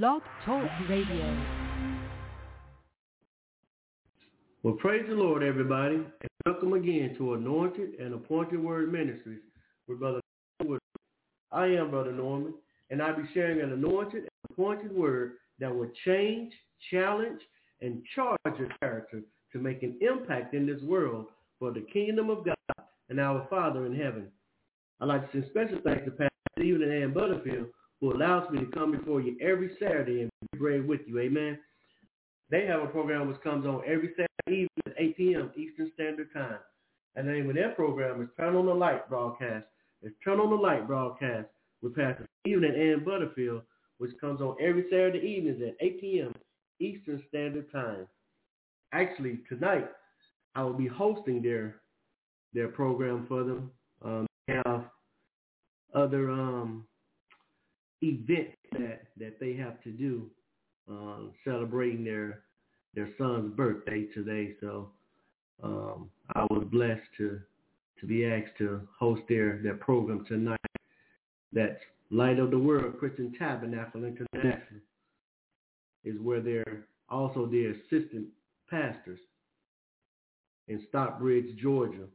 Blog Talk Radio. Well, praise the Lord, everybody, and welcome again to Anointed and Appointed Word Ministries with Brother Norman. I am Brother Norman, and I'll be sharing an anointed and appointed word that will change, challenge, and charge your character to make an impact in this world for the kingdom of God and our Father in heaven. I'd like to send special thanks to Pastor Stephen and Ann Butterfield, who allows me to come before you every Saturday and be pray with you. Amen. They have a program which comes on every Saturday evening at 8 p.m. Eastern Standard Time. And the name of their program is Turn on the Light broadcast. It's Turn on the Light broadcast with Pastor Stephen and Ann Butterfield, which comes on every Saturday evenings at 8 p.m. Eastern Standard Time. Actually, tonight I will be hosting their their program for them. Um, they have other um, events that that they have to do, um, celebrating their their son's birthday today. So um, I was blessed to to be asked to host their their program tonight. That's Light of the World Christian Tabernacle International is where they're also their assistant pastors in Stockbridge, Georgia,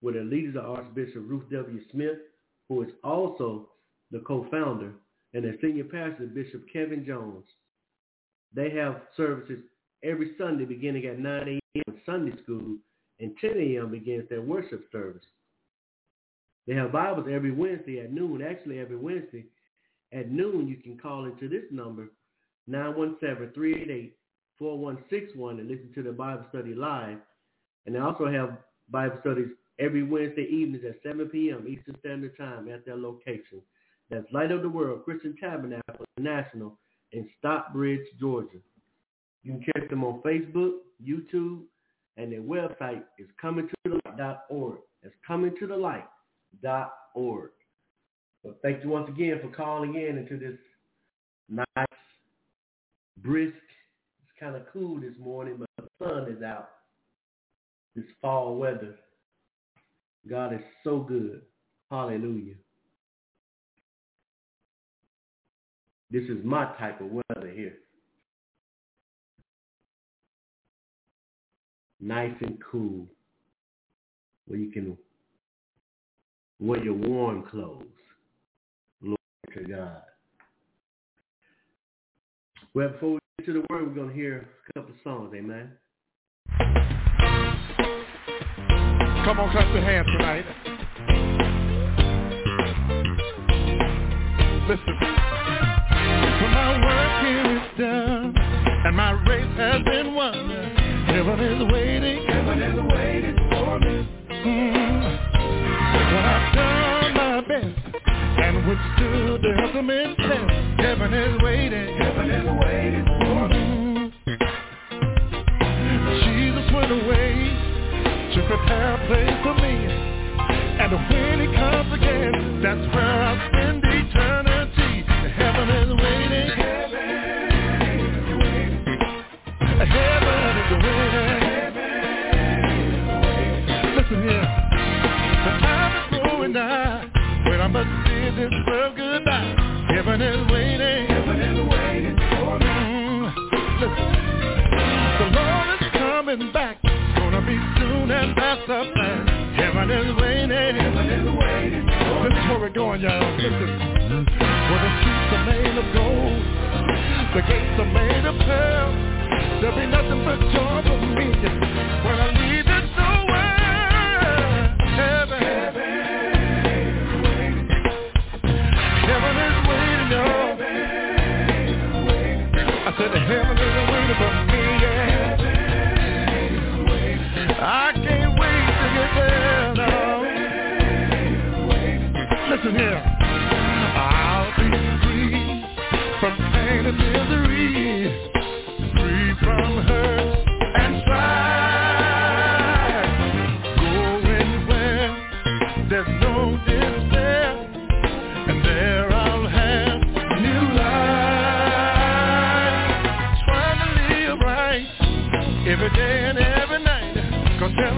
where the leaders are Archbishop Ruth W. Smith, who is also the co-founder, and the senior pastor, Bishop Kevin Jones. They have services every Sunday beginning at 9 a.m. Sunday school, and 10 a.m. begins their worship service. They have Bibles every Wednesday at noon. Actually, every Wednesday at noon, you can call into this number, 917-388-4161, and listen to the Bible study live. And they also have Bible studies every Wednesday evenings at 7 p.m. Eastern Standard Time at their location. That's Light of the World Christian Tabernacle National in Stockbridge, Georgia. You can catch them on Facebook, YouTube, and their website is comingtothelight.org. It's comingtothelight.org. So thank you once again for calling in into this nice, brisk, it's kind of cool this morning, but the sun is out. This fall weather. God is so good. Hallelujah. This is my type of weather here. Nice and cool. Where you can wear your warm clothes. Glory to God. Well, before we get to the word, we're going to hear a couple songs. Amen. Come on, clap your hands tonight. Listen. When my work here is done and my race has been won, heaven is waiting. Heaven is waiting for me. Mm. When I've done my best and withstood the ultimate test, heaven is waiting. Heaven is waiting for me. Jesus went away to prepare a place for me. And when he comes again, that's where I'll spend eternity. Heaven The gates are made of pearl. There'll be nothing but joy for me when I leave this world. Heaven, heaven is waiting. I said the heaven is waiting for me, yeah. I can't wait to get there. Listen here. I'll be free from pain and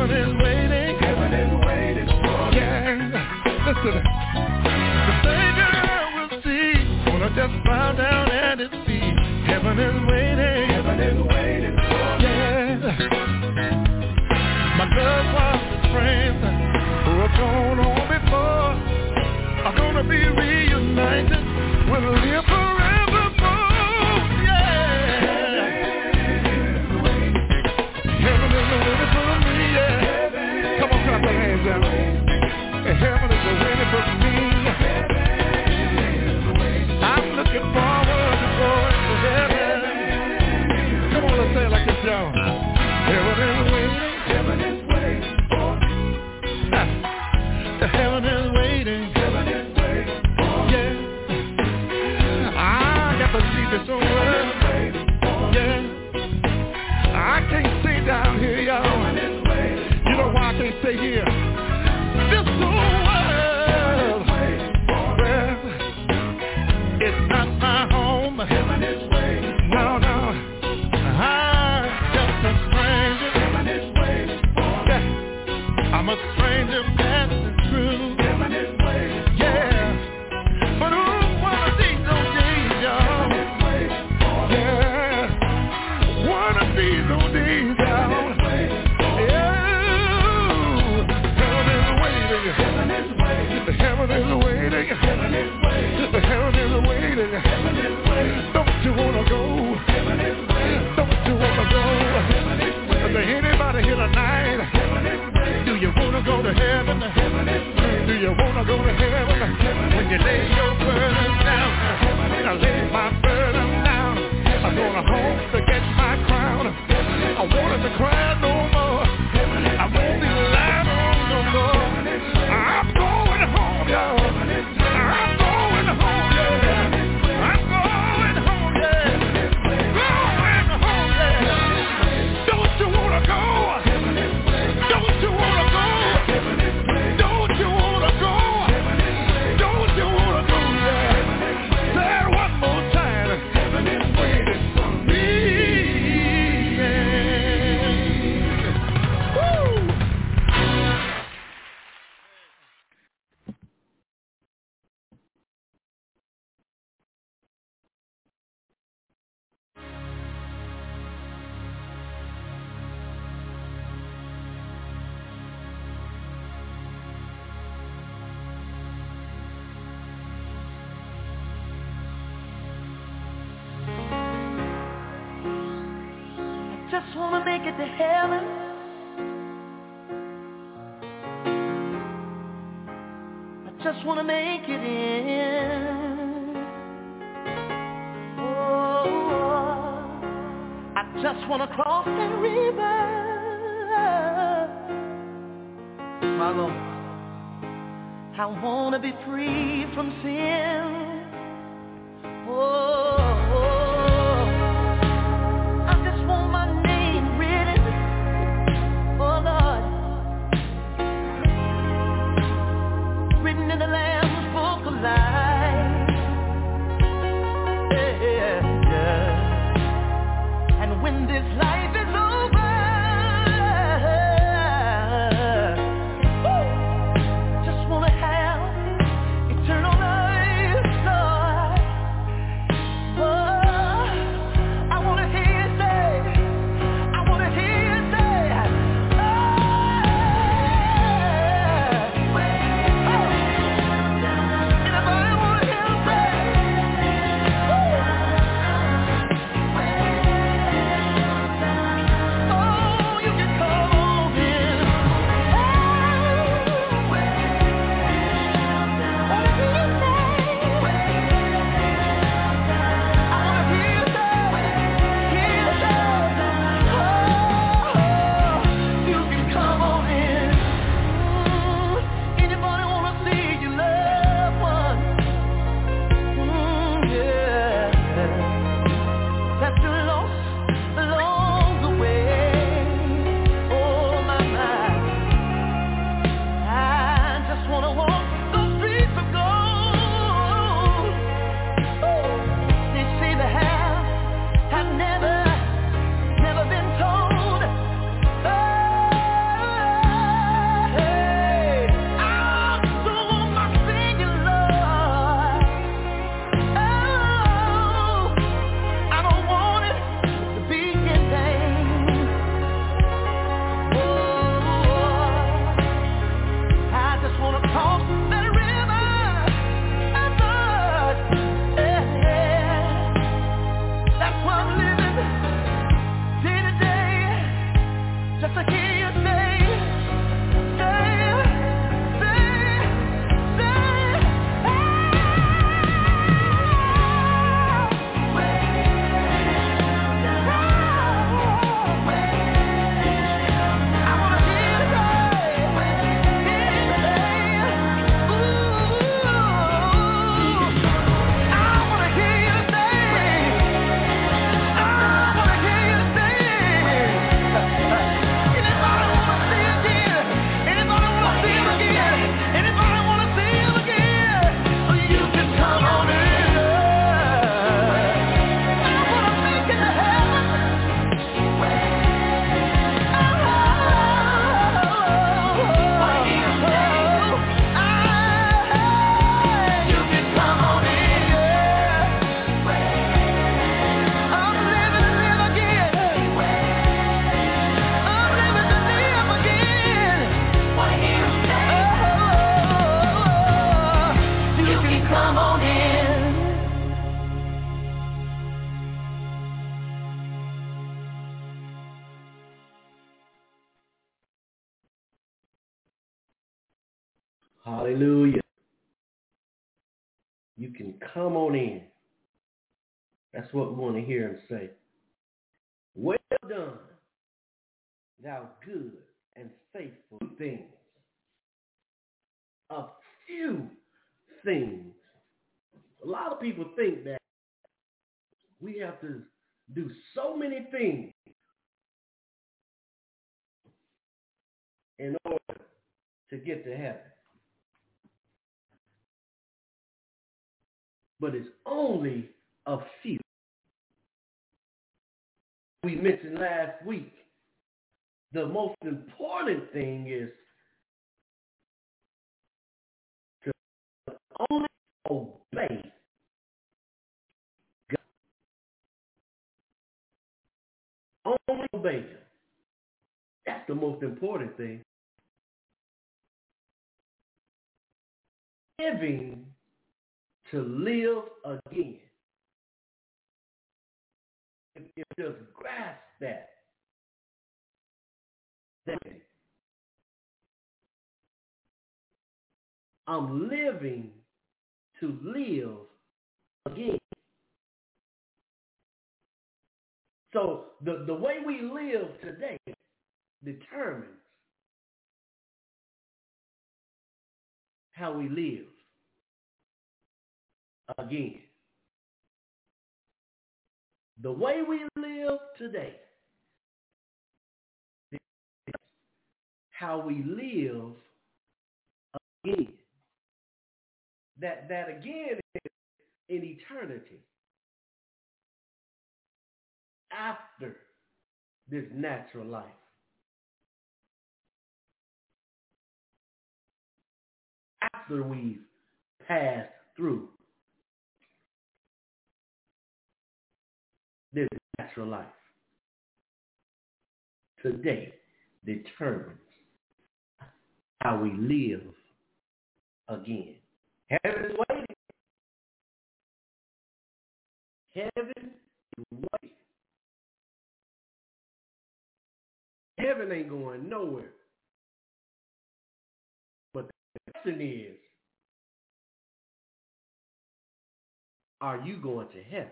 Heaven is waiting. Heaven is waiting for me. Yeah. Listen. The Savior I will see. Wanna just bow down at His feet. Heaven is waiting. Heaven is waiting for me. My loved ones and friends who have gone on before are gonna be reunited with a let's say it like this, y'all. Heaven is waiting. Heaven is waiting for me. The heaven is waiting. Heaven is waiting for me. Yeah. I got to see this world. Yeah. I can't stay down here, y'all. You know why I can't stay here? Just wanna make it to heaven. I just wanna make it in. Oh, I just wanna cross that river. My Lord, I wanna be free from sin. You can come on in. That's what we want to hear him say. Well done, thou good and faithful things. A few things. A lot of people think that we have to do so many things in order to get to heaven. But it's only a few. We mentioned last week, the most important thing is to only obey God. Only obey Him. That's the most important thing. Living to live again. If you just grasp that, then I'm living to live again. So the, the way we live today determines how we live again. The way we live today how we live again. That that again is in eternity. After this natural life. After we've passed through natural life. Today determines how we live again. Heaven is waiting. Heaven is waiting. Heaven ain't going nowhere. But the question is, are you going to heaven?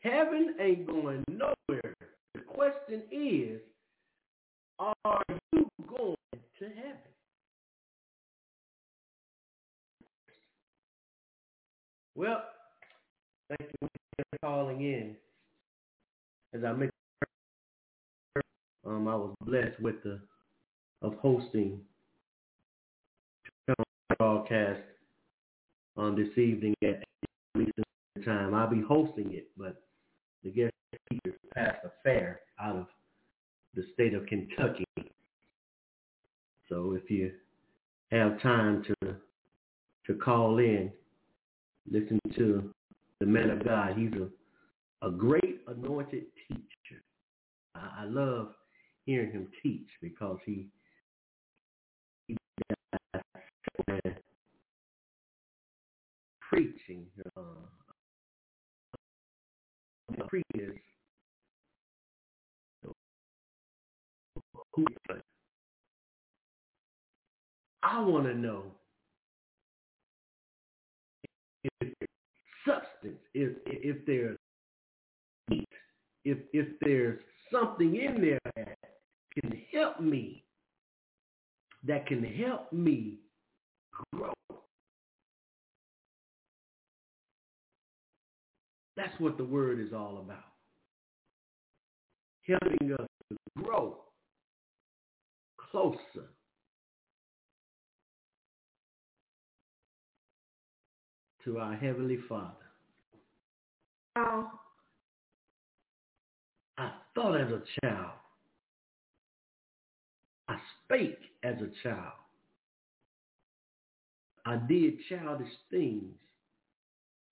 Heaven ain't going nowhere. The question is, are you going to heaven? Well, thank you for calling in. As I mentioned, um, I was blessed with the of hosting broadcast on this evening at Eastern time. I'll be hosting it, but the guest speaker passed a fair out of the state of Kentucky. So if you have time to to call in, listen to the man of God. He's a, a great anointed teacher. I, I love hearing him teach because he, he preaching uh, preachers who I want to know if substance, if if there's meat, if if there's something in there that can help me, that can help me grow. That's what the word is all about. Helping us to grow closer to our Heavenly Father. Now, I thought as a child. I spake as a child. I did childish things.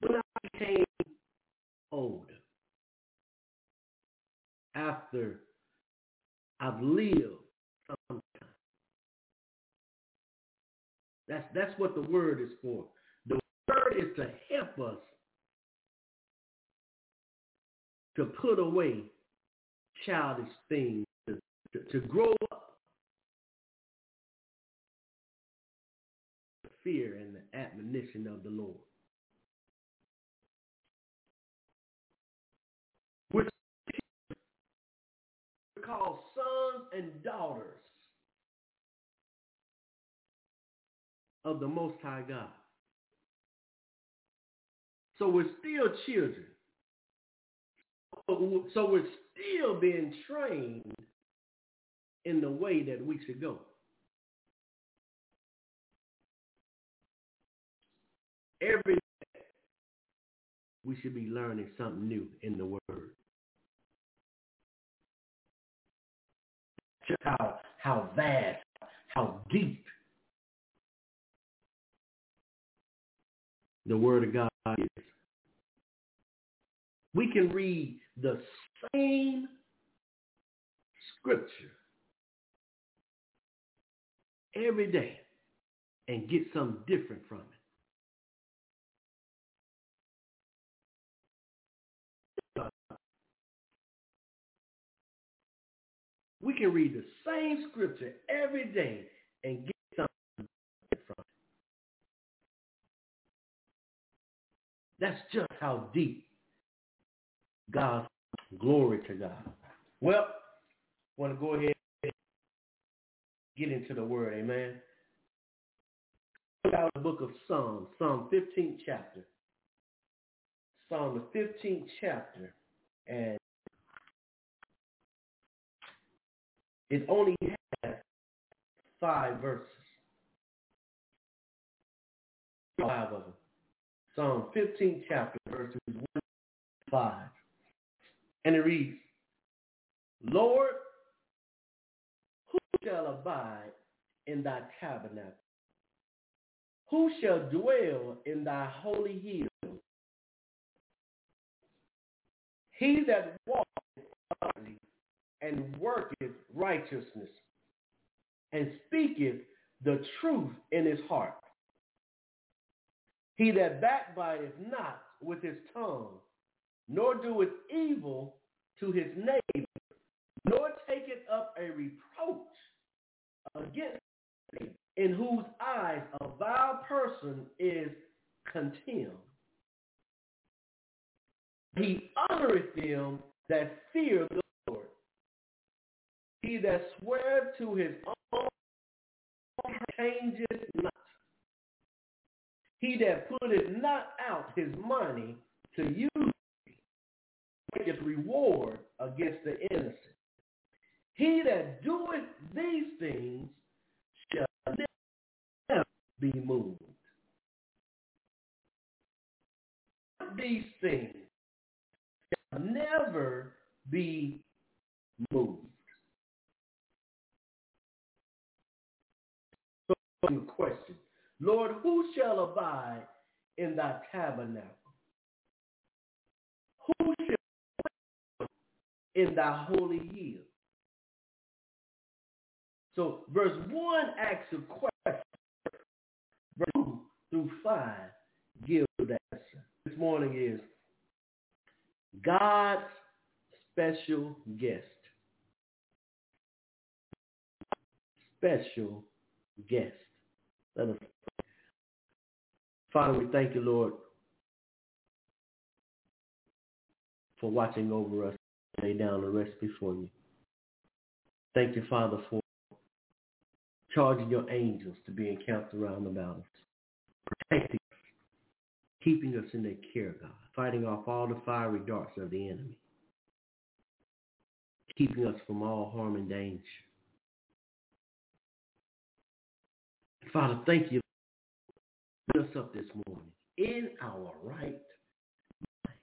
When I became old. After I've lived. That's, that's what the word is for. The word is to help us to put away childish things, to, to, to grow up. The fear and the admonition of the Lord. Called sons and daughters of the Most High God. So we're still children. So we're still being trained in the way that we should go. Every day we should be learning something new in the Word. Just how, how vast, how deep the Word of God is. We can read the same scripture every day and get something different from it. We can read the same scripture every day and get something from it. That's just how deep God's glory to God. Well, I want to go ahead and get into the word, amen. Out the book of Psalms, Psalm 15th chapter. Psalm the 15th chapter. And it only has five verses. Five of them. Psalm 15 chapter, verses 1 to 5. And it reads, Lord, who shall abide in thy tabernacle? Who shall dwell in thy holy hill? He that walketh uprightly and worketh righteousness and speaketh the truth in his heart. He that backbiteth not with his tongue, nor doeth evil to his neighbor, nor taketh up a reproach against him, in whose eyes a vile person is contemned. He honoreth them that fear the. He that sweareth to his own changeth not. He that putteth not out his money to use taketh reward against the innocent. He that doeth these things shall never be moved. These things shall never be moved. Question, Lord, who shall abide in thy tabernacle? Who shall in thy holy hill? So verse 1 asks a question. Verse 2 through 5 give the answer. This morning is God's special guest. Special guest. Let us Father, we thank you, Lord, for watching over us lay down the rest before you. Thank you, Father, for charging your angels to be encamped around about us, protecting us, keeping us in their care, God, fighting off all the fiery darts of the enemy, keeping us from all harm and danger. Father, thank you for us up this morning in our right mind.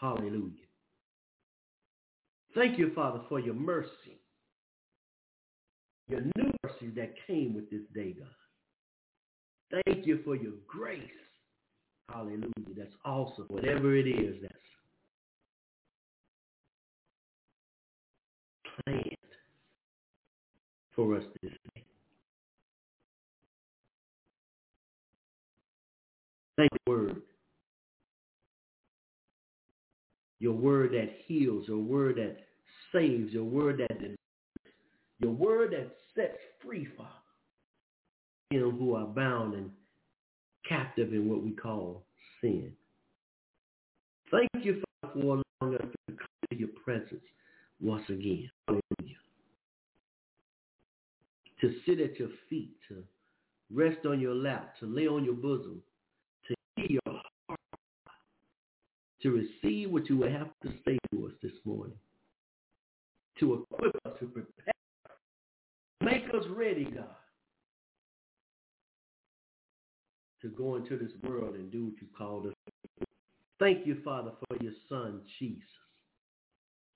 Hallelujah. Thank you, Father, for your mercy, your new mercy that came with this day, God. Thank you for your grace. Hallelujah. That's awesome. Whatever it is that's planned for us this day. Thank you, word. Your word that heals, your word that saves, your word that your word that sets free, Father. them who are bound and captive in what we call sin. Thank you, Father, for allowing us to come to your presence once again. Hallelujah. To sit at your feet, to rest on your lap, to lay on your bosom, to receive what you will have to say to us this morning, to equip us, to prepare, make us ready, God, to go into this world and do what you called us. Thank you, Father, for your son, Jesus,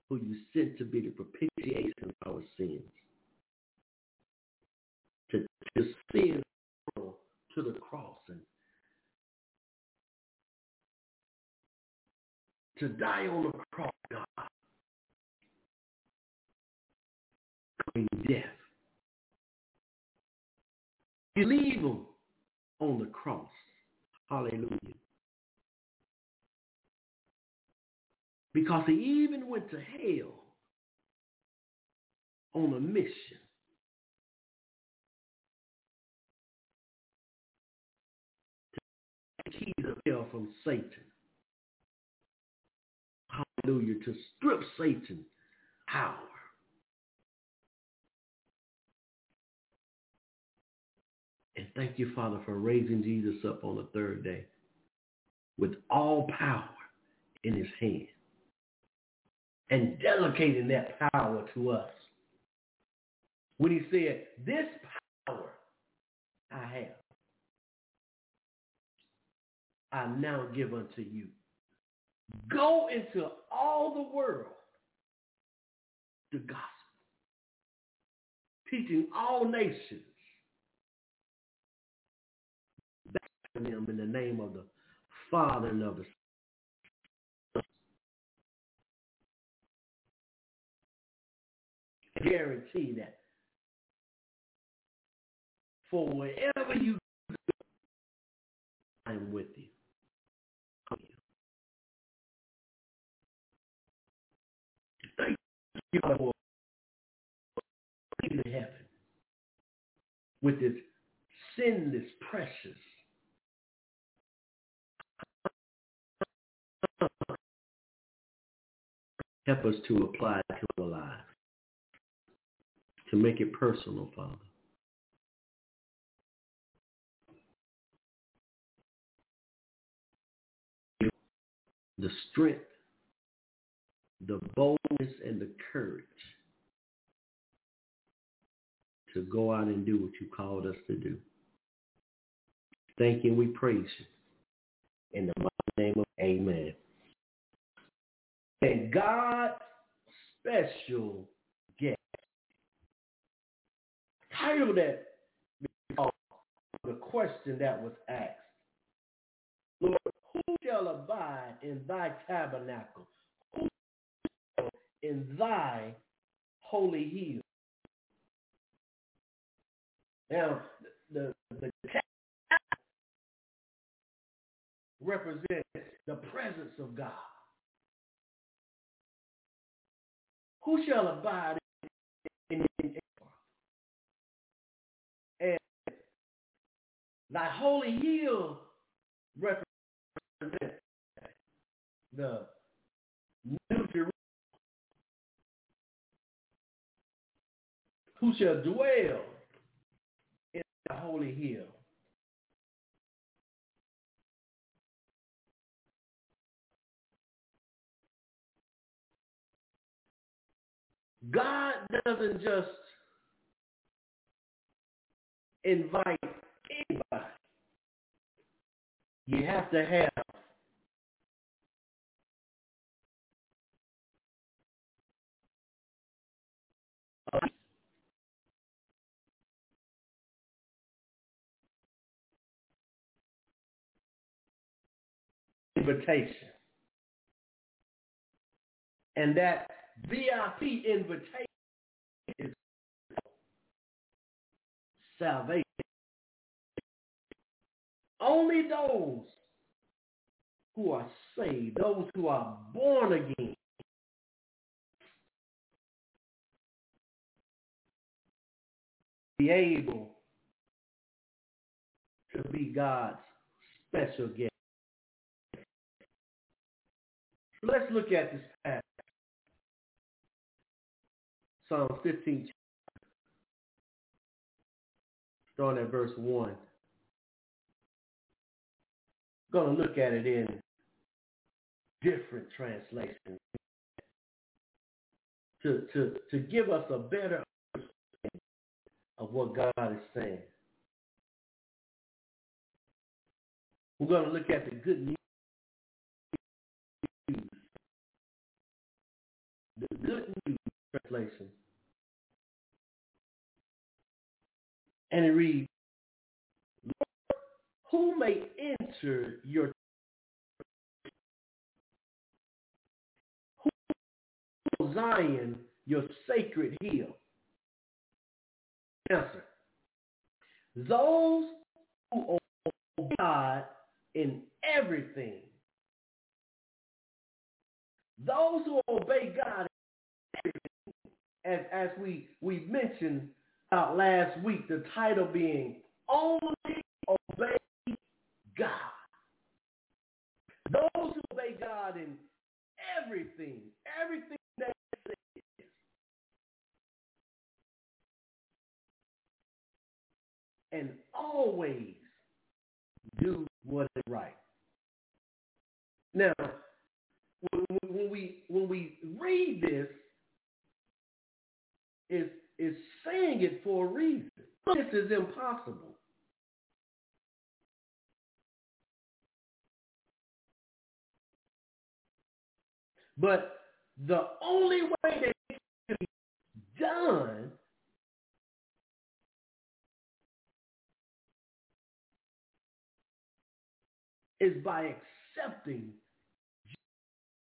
who you sent to be the propitiation of our sins. To, to to the cross and to die on the cross, God, death. You leave him on the cross. Hallelujah. Because he even went to hell on a mission. To keys of hell from Satan. Hallelujah. To strip Satan power. And thank you, Father, for raising Jesus up on the third day with all power in his hand and delegating that power to us. When he said, this power I have, I now give unto you. Go into all the world, the gospel, teaching all nations, baptizing them in the name of the Father and of the Son. Guarantee that for wherever you go, I'm with you. You for in heaven with this sinless, precious help us to apply to our lives, to make it personal, Father. The strength, the boldness, and the courage to go out and do what you called us to do. Thank you we praise you. In the mighty name of Amen. And God's special guest. Title that because the question that was asked. Lord, who shall abide in thy tabernacle? Who in thy holy hill? Now, the, the, the represents the presence of God. Who shall abide in, in, in and thy holy hill represents the new Jerusalem. Who shall dwell in the holy hill? God doesn't just invite anybody. You have to have invitation. And that VIP invitation is salvation. Only those who are saved, those who are born again, be able to be God's special guest. Let's look at this passage. Psalm 15, starting at verse 1. Going to look at it in different translations to, to, to give us a better understanding of what God is saying. We're going to look at the good news. Translation. And it reads, who may enter your Zion, your sacred hill? Answer. Those who obey God in everything. Those who obey God as, as we, we mentioned last week, the title being Only Obey God. Those who obey God in everything, everything that is. And always do what is right. Now, when we when we read this, is is saying it for a reason. This is impossible. But the only way that it can be done is by accepting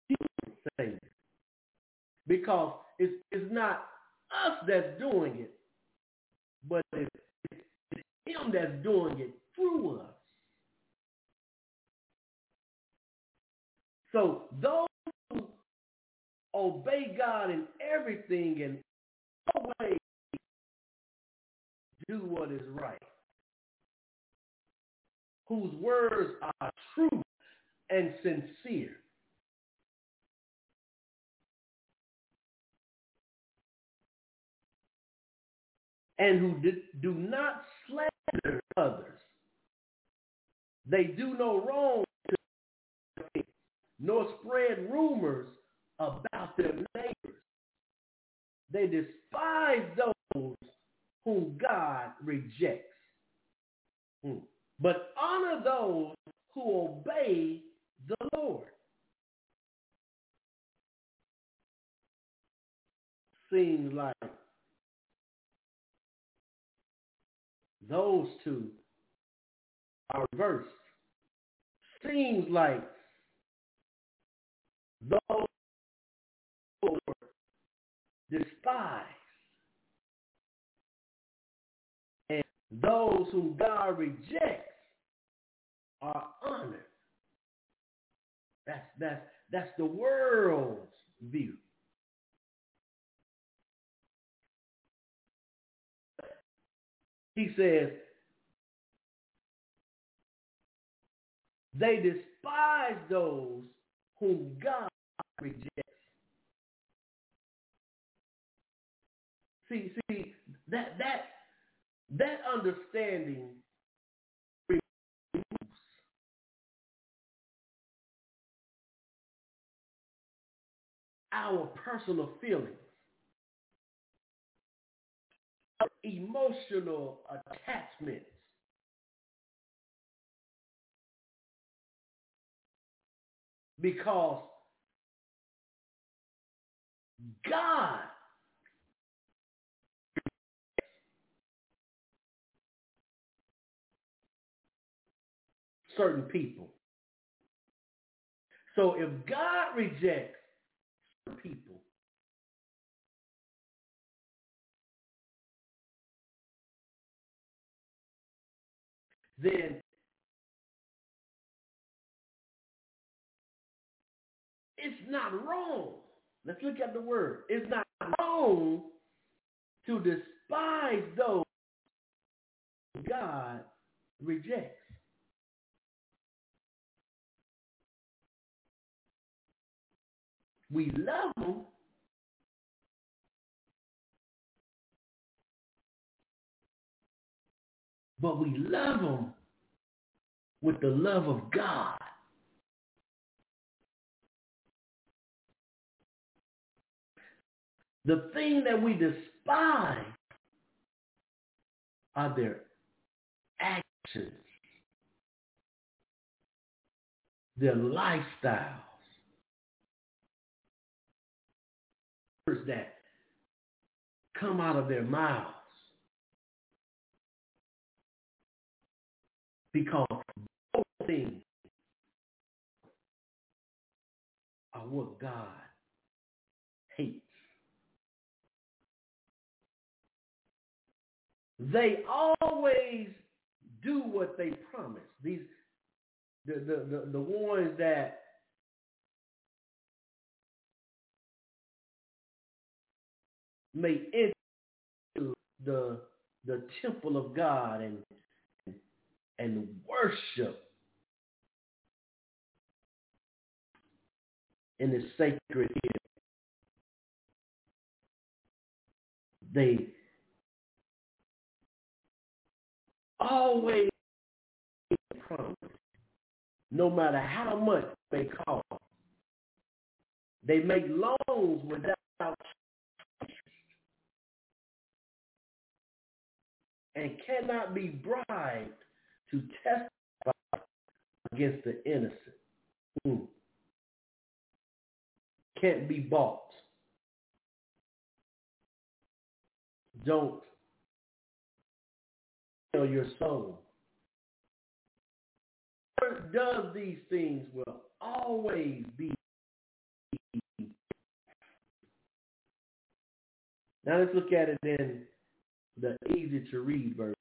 Jesus Savior. Because it's, it's not us that's doing it, but it's, him that's doing it through us. So those who obey God in everything and always do what is right, whose words are true and sincere. And who do not slander others. They do no wrong to nor spread rumors about their neighbors. They despise those whom God rejects. Hmm. But honor those who obey the Lord. Seems like those two are reversed. Seems like those who despise and those who God rejects are honored. That's that's that's the world's view. He says they despise those whom God rejects. See, see that that that understanding removes our personal feelings, emotional attachments. Because God certain people. So if God rejects people, then it's not wrong. Let's look at the word. It's not wrong to despise those God rejects. We love them, but we love them with the love of God. The thing that we despise are their actions, their lifestyles. Words that come out of their mouths. Because both things are what God hates. They always do what they promise. These the the the, the ones that may enter the the temple of God and and worship in the sacred hill. They always promise, no matter how much they cost. They make loans without interest and cannot be bribed to testify against the innocent. Hmm. Can't be bought. Don't sell your soul. Whoever does these things will always be. Now let's look at it in the easy to read verse.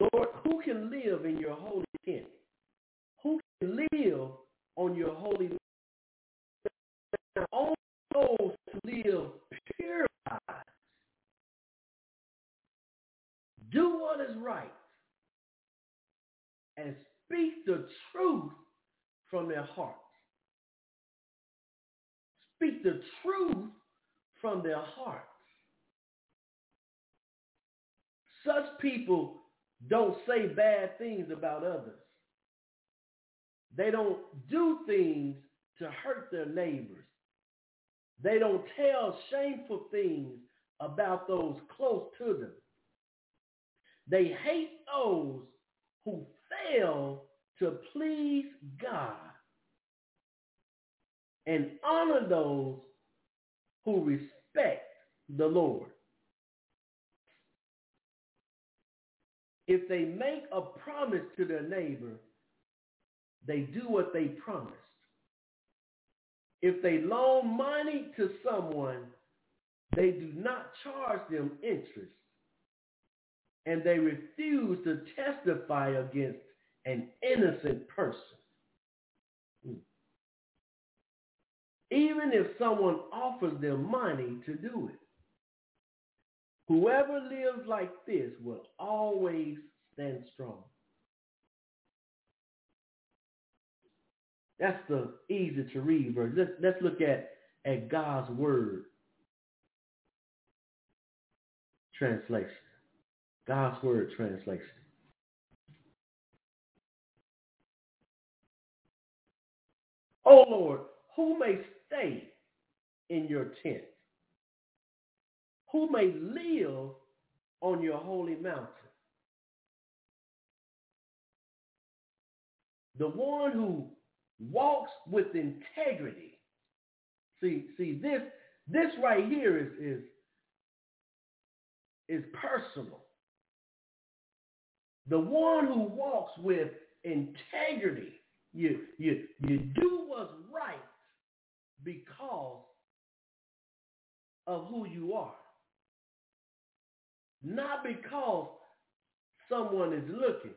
Lord, who can live in your holy tent? Who can live on your holy Only those who live purified. Do what is right. And speak the truth from their hearts. Speak the truth from their hearts. Such people don't say bad things about others. They don't do things to hurt their neighbors. They don't tell shameful things about those close to them. They hate those who fail to please God and honor those who respect the Lord. If they make a promise to their neighbor, they do what they promised. If they loan money to someone, they do not charge them interest. And they refuse to testify against an innocent person. Hmm. Even if someone offers them money to do it. Whoever lives like this will always stand strong. That's the easy to read verse. Let's, let's look at, at God's word translation. God's word translation. Oh Lord, who may stay in your tent? Who may live on your holy mountain? The one who walks with integrity. See, see this this right here is is is personal. The one who walks with integrity. You you you do what's right because of who you are. Not because someone is looking.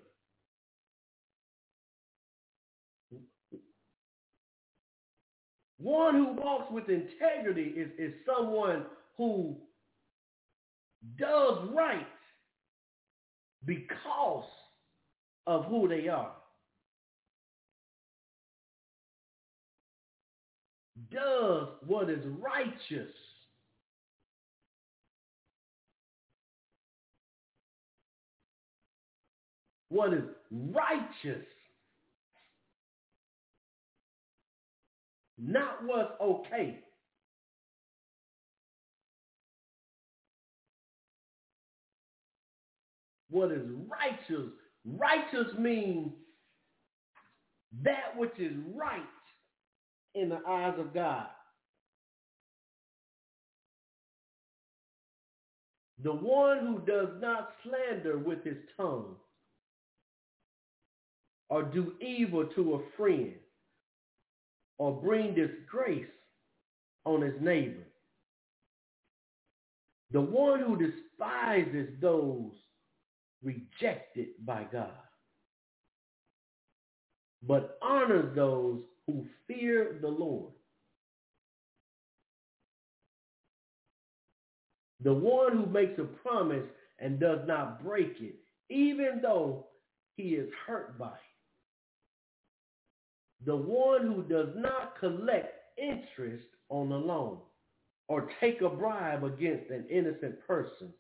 One who walks with integrity is, is someone who does right because of who they are. Does what is righteous. What is righteous. Not what's okay. what is righteous. Righteous means that which is right in the eyes of God. The one who does not slander with his tongue or do evil to a friend or bring disgrace on his neighbor. The one who despises those rejected by God, but honors those who fear the Lord. The one who makes a promise and does not break it, even though he is hurt by it. The one who does not collect interest on a loan or take a bribe against an innocent person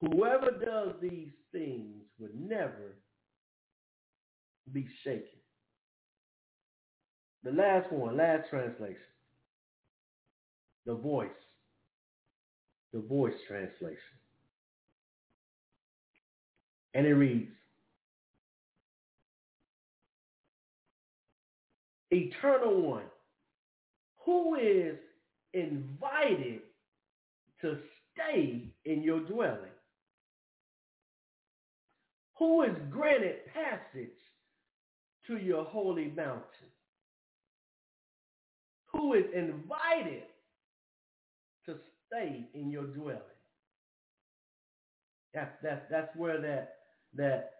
Whoever does these things would never be shaken. The last one, last translation. The voice. The voice translation. And it reads, Eternal One, who is invited to stay in your dwelling who is granted passage to your holy mountain, who is invited to stay in your dwelling. That's, that's, that's where that, that,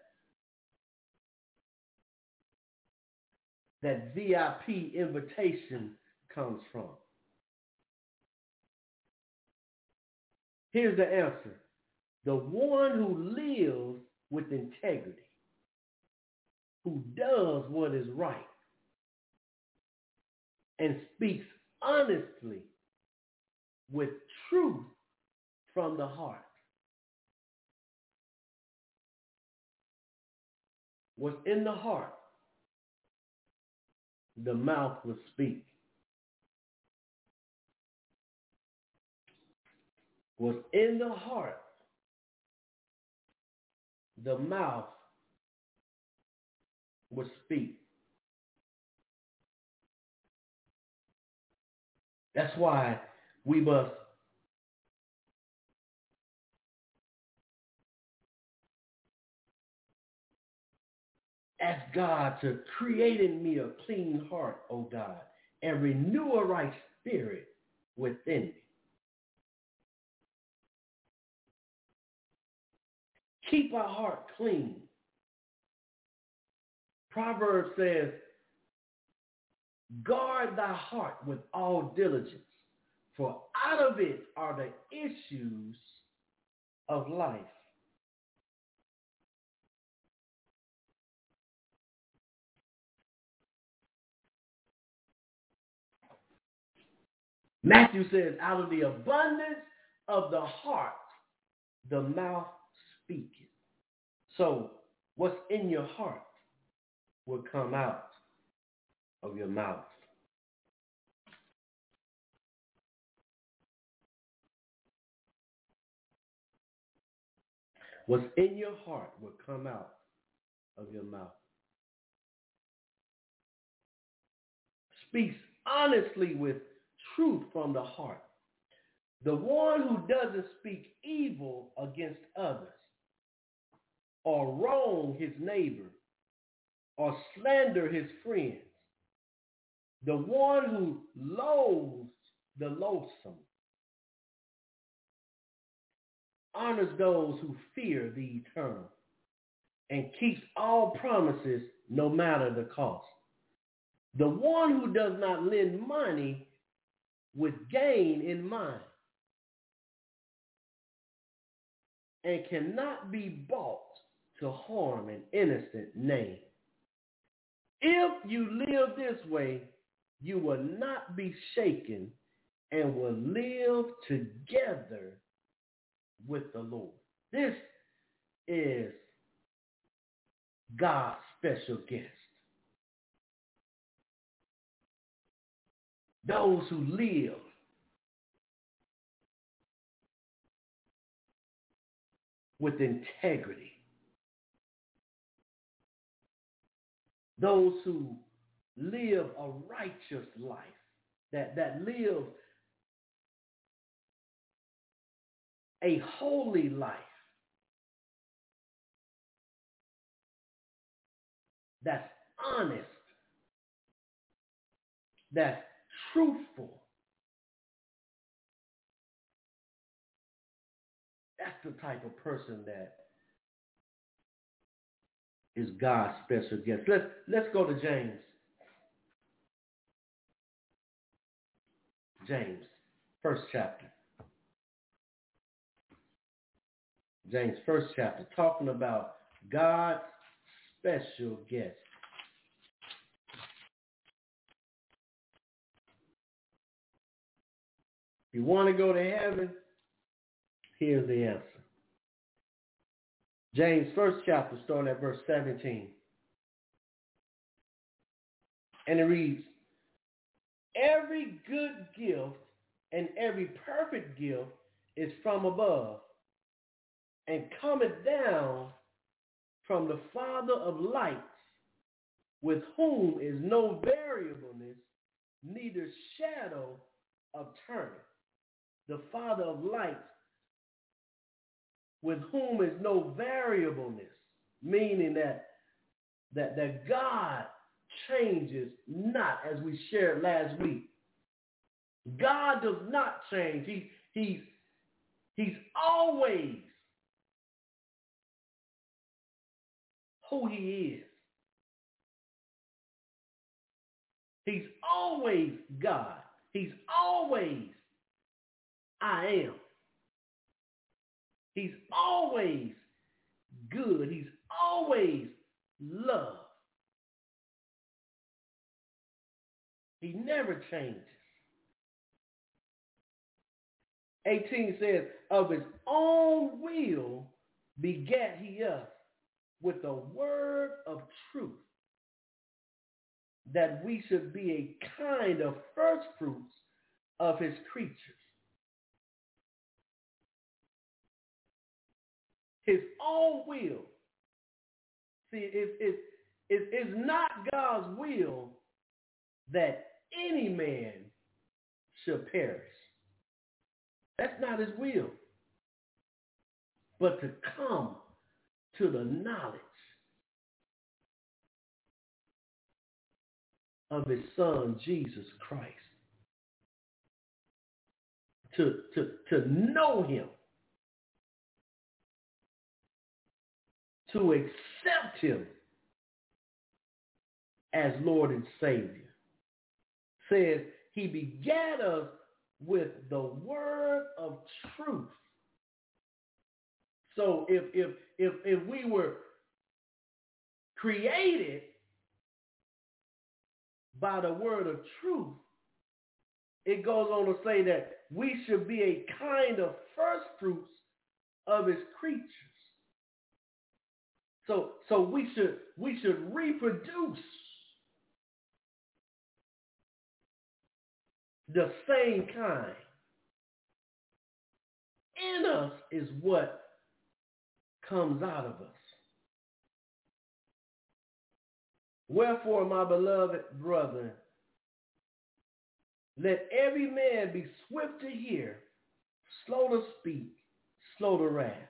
that VIP invitation comes from. Here's the answer. The one who lives with integrity, who does what is right and speaks honestly with truth from the heart. What's in the heart, the mouth will speak. What's in the heart, the mouth would speak. That's why we must ask God to create in me a clean heart, O oh God, and renew a right spirit within me. Keep our heart clean. Proverbs says, guard thy heart with all diligence, for out of it are the issues of life. Matthew says, out of the abundance of the heart, the mouth speak it. So what's in your heart will come out of your mouth. What's in your heart will come out of your mouth. Speaks honestly with truth from the heart. The one who doesn't speak evil against others or wrong his neighbor or slander his friends. The one who loathes the loathsome honors those who fear the eternal and keeps all promises no matter the cost. The one who does not lend money with gain in mind and cannot be bought to harm an innocent name. If you live this way, you will not be shaken and will live together with the Lord. This is God's special guest. Those who live with integrity. Those who live a righteous life, that, that live a holy life, that's honest, that's truthful. That's the type of person that is God's special guest. Let's let's go to James. James, first chapter. James, first chapter, talking about God's special guest. If you want to go to heaven, here's the answer. James, first chapter, starting at verse 17. And it reads, Every good gift and every perfect gift is from above and cometh down from the Father of lights, with whom is no variableness, neither shadow of turning. The Father of lights, with whom is no variableness, meaning that that that God changes not, as we shared last week. God does not change. He he's he's always who he is. He's always God. He's always I am. He's always good. He's always love. He never changes. 18 says, of his own will begat he us with the word of truth, that we should be a kind of first fruits of his creatures. His own will. See, it, it, it, it's not God's will that any man should perish. That's not his will. But to come to the knowledge of his son, Jesus Christ. To, to, to know him. To accept him as Lord and Savior. Says he begat us with the word of truth. So if if if if we were created by the word of truth, it goes on to say that we should be a kind of first fruits of his creatures. So so we should we should reproduce the same kind. In us is what comes out of us. Wherefore, my beloved brethren, let every man be swift to hear, slow to speak, slow to wrath.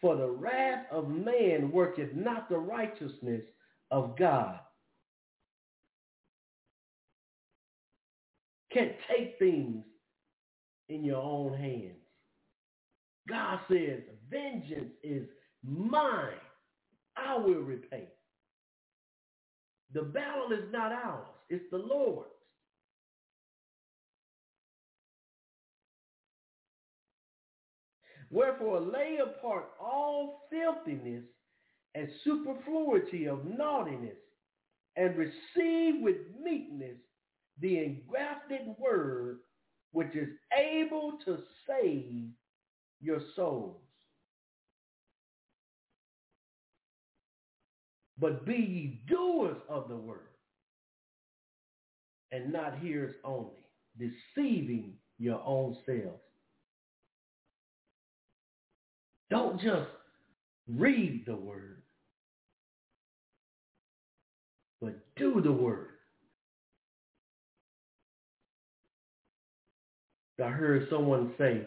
For the wrath of man worketh not the righteousness of God. Can't take things in your own hands. God says, vengeance is mine. I will repay. The battle is not ours. It's the Lord's. Wherefore lay apart all filthiness and superfluity of naughtiness, and receive with meekness the engrafted word which is able to save your souls. But be ye doers of the word, and not hearers only, deceiving your own selves. Don't just read the word, but do the word. I heard someone say,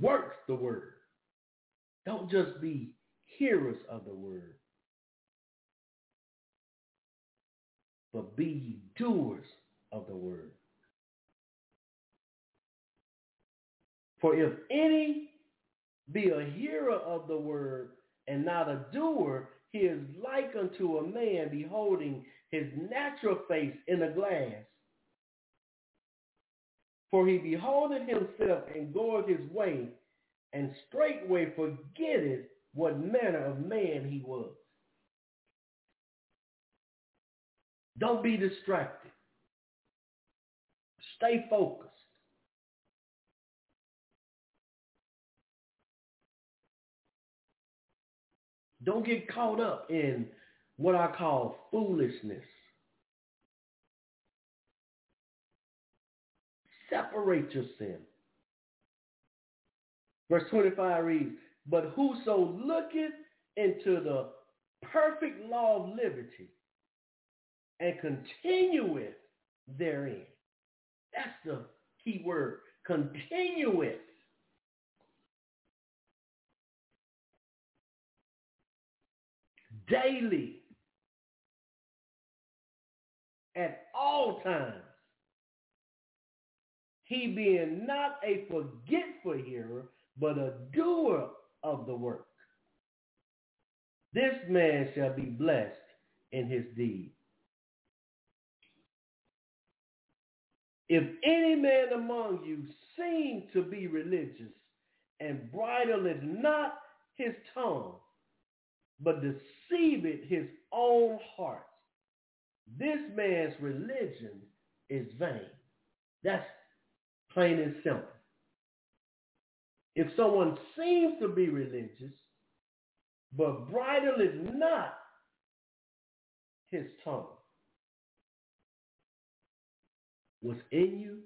works the word. Don't just be hearers of the word, but be doers of the word. For if any be a hearer of the word and not a doer, he is like unto a man beholding his natural face in a glass. For he beholdeth himself and goeth his way, and straightway forgetteth what manner of man he was. Don't be distracted. Stay focused. Don't get caught up in what I call foolishness. Separate yourself. Verse 25 reads, But whoso looketh into the perfect law of liberty and continueth therein. That's the key word. Continueth. Daily. At all times. He being not a forgetful hearer, but a doer of the work. This man shall be blessed in his deed. If any man among you seem to be religious and bridleth not his tongue, but deceiveth his own heart, this man's religion is vain. That's plain and simple. If someone seems to be religious, but bridleth not his tongue, what's in you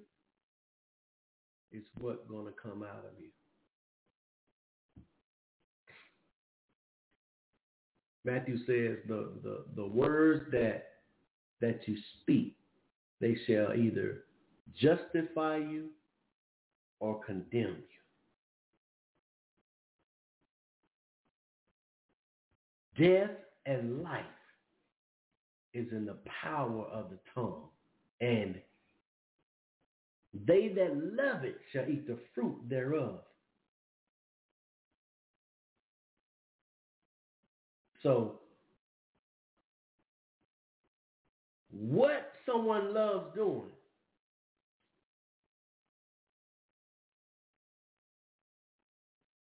is what's going to come out of you. Matthew says the, the, the words that that you speak, they shall either justify you or condemn you. Death and life is in the power of the tongue, and they that love it shall eat the fruit thereof. So what someone loves doing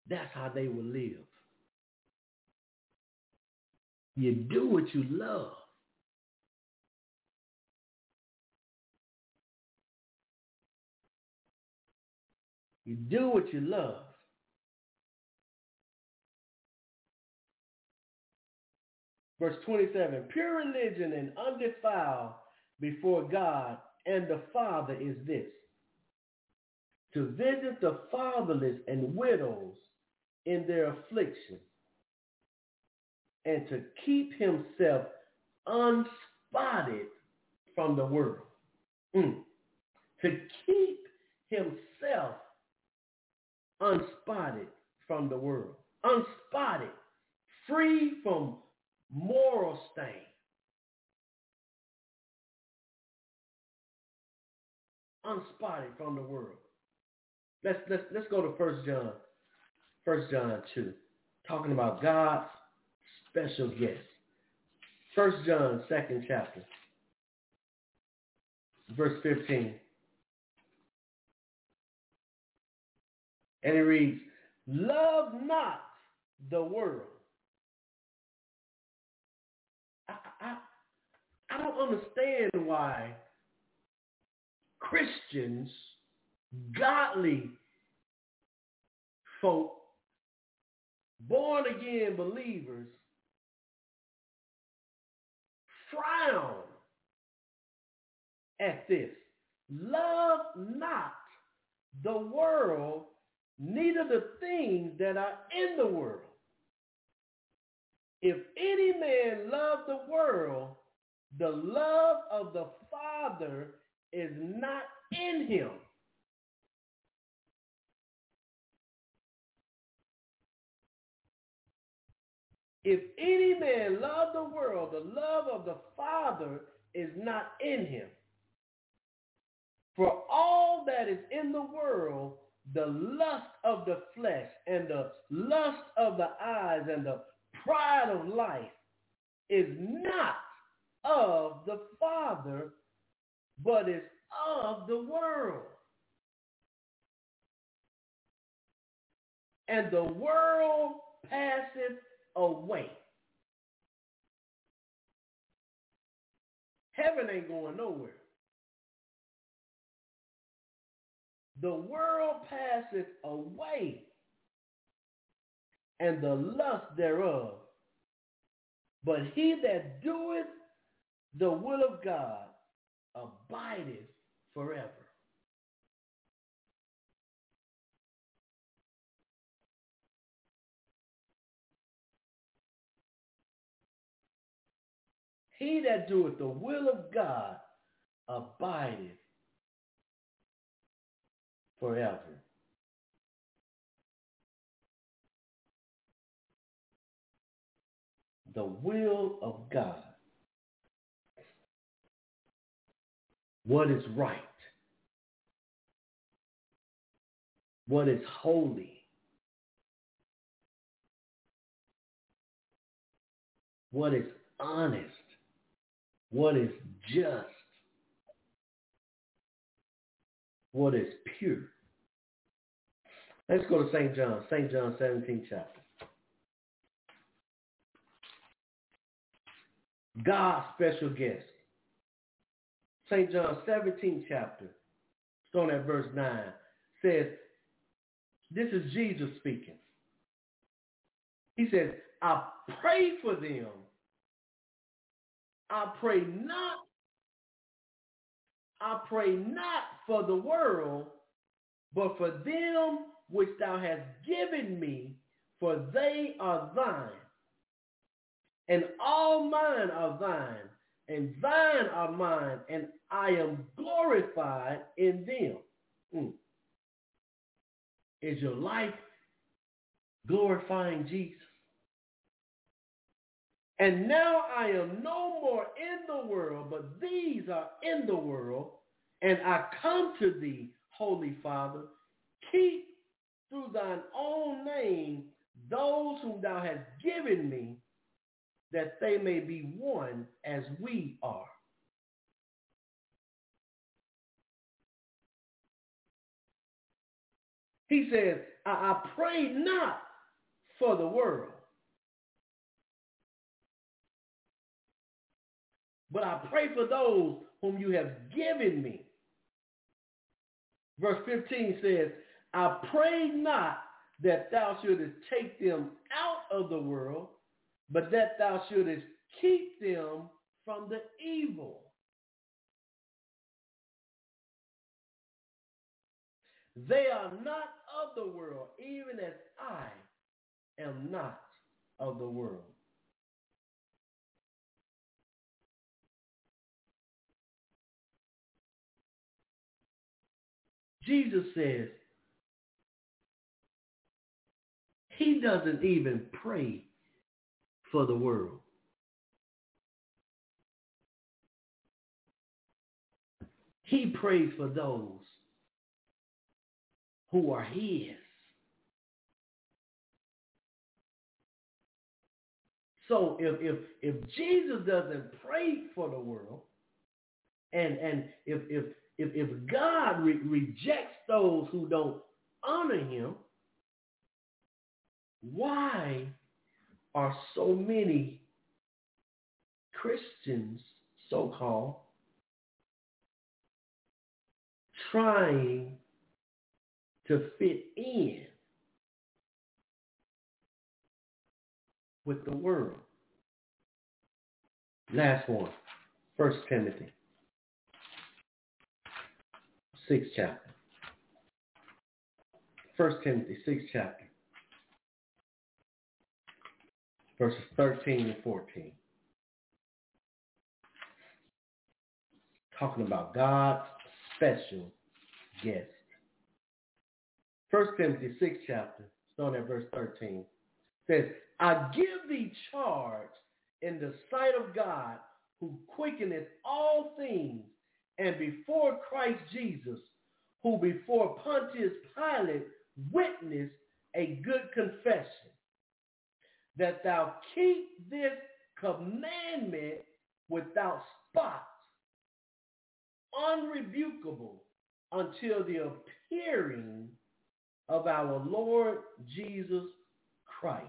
that's how they will live. You do what you love. You do what you love. Verse 27, pure religion and undefiled before God and the Father is this, to visit the fatherless and widows in their affliction, and to keep himself unspotted from the world. Mm. To keep himself unspotted from the world. Unspotted, free from moral stain. Unspotted from the world. Let's let's let's go to First John, First John two, talking about God's special guest. First John, second chapter, verse fifteen. And it reads, love not the world. I, I, I don't understand why Christians, godly folk, born again believers frown at this. Love not the world, neither the things that are in the world. If any man love the world, the love of the Father is not in him. If any man love the world, the love of the Father is not in him. For all that is in the world, the lust of the flesh and the lust of the eyes and the pride of life is not of the Father, but is of the world. And the world passeth away. Heaven ain't going nowhere. The world passeth away, and the lust thereof. But he that doeth the will of God abideth forever. He that doeth the will of God abideth forever. The will of God. What is right? What is holy? What is honest? What is just? What is pure? Let's go to St. John, St. John 17 chapter. God's special guest. St. John 17 chapter, starting at verse 9, says, this is Jesus speaking. He says, I pray for them. I pray not, I pray not for the world, but for them which thou hast given me, for they are thine. And all mine are thine, and thine are mine, and I am glorified in them. Mm. Is your life glorifying Jesus? And now I am no more in the world, but these are in the world, and I come to thee, Holy Father. Keep through thine own name those whom thou hast given me, that they may be one as we are. He says, I, I pray not for the world, but I pray for those whom you have given me. Verse 15 says, I pray not that thou shouldest take them out of the world, but that thou shouldest keep them from the evil. They are not of the world, even as I am not of the world. Jesus says he doesn't even pray for the world. He prays for those who are his. So if if if Jesus doesn't pray for the world, and and if if if, if God re- rejects those who don't honor him, why are so many Christians, so-called, trying to fit in with the world? Last one, First Timothy, sixth chapter. First Timothy, sixth chapter, verses 13 and 14. Talking about God's special guest. First Timothy, 6 chapter, starting at verse 13, says, I give thee charge in the sight of God who quickeneth all things and before Christ Jesus, who before Pontius Pilate witnessed a good confession, that thou keep this commandment without spot, unrebukable, until the appearing of our Lord Jesus Christ.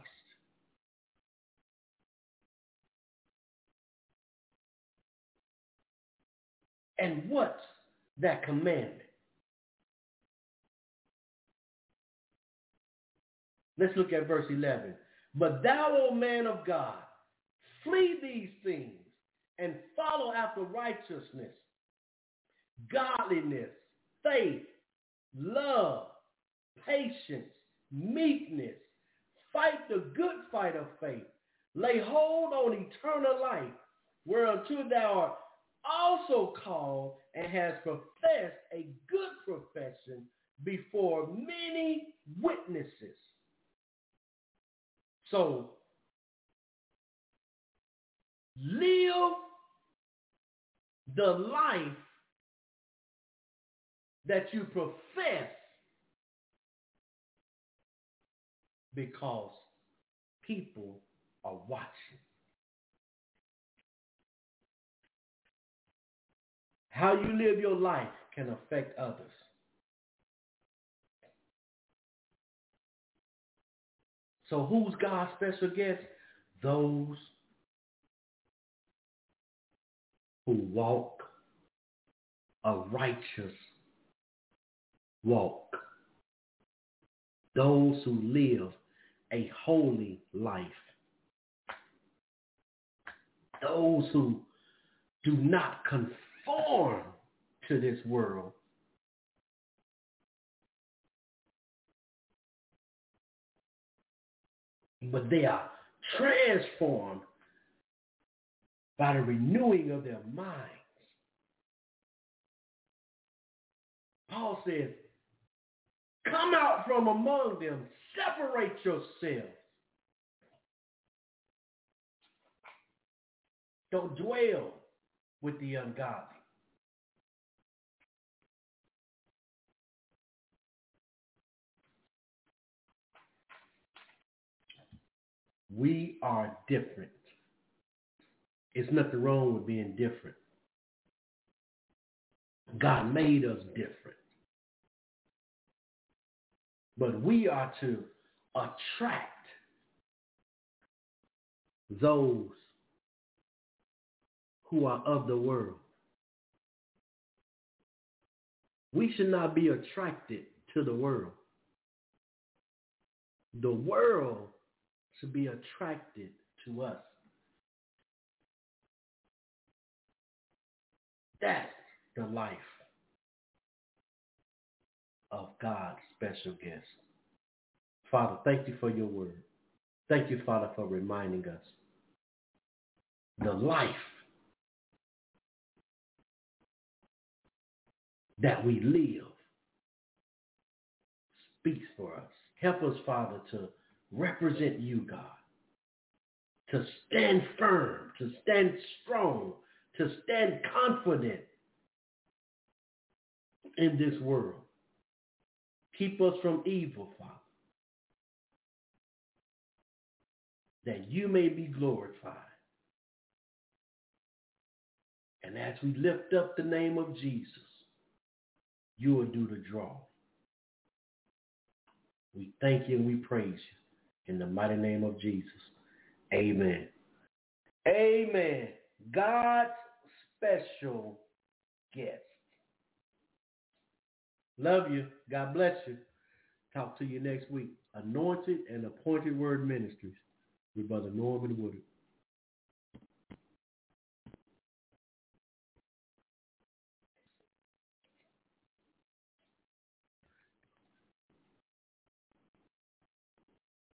And what's that commandment? Let's look at verse 11. But thou, O man of God, flee these things and follow after righteousness, godliness, faith, love, patience, meekness. Fight the good fight of faith. Lay hold on eternal life, whereunto thou art also called and has professed a good profession before many witnesses. So live the life that you profess because people are watching. How you live your life can affect others. So who's God's special guest? Those who walk a righteous walk. Those who live a holy life. Those who do not conform to this world, but they are transformed by the renewing of their minds. Paul says, come out from among them, separate yourselves. Don't dwell with the ungodly. We are different. It's nothing wrong with being different. God made us different. But we are to attract those who are of the world. We should not be attracted to the world. The world should be attracted to us. That's the life of God's special guest. Father, thank you for your word. Thank you, Father, for reminding us the life that we live speaks for us. Help us, Father, to represent you, God. To stand firm, to stand strong, to stand confident in this world. Keep us from evil, Father. That you may be glorified. And as we lift up the name of Jesus, you will do the draw. We thank you and we praise you. In the mighty name of Jesus. Amen. Amen. God's special guest. Love you. God bless you. Talk to you next week. Anointed and Appointed Word Ministries with Brother Norman Woodard.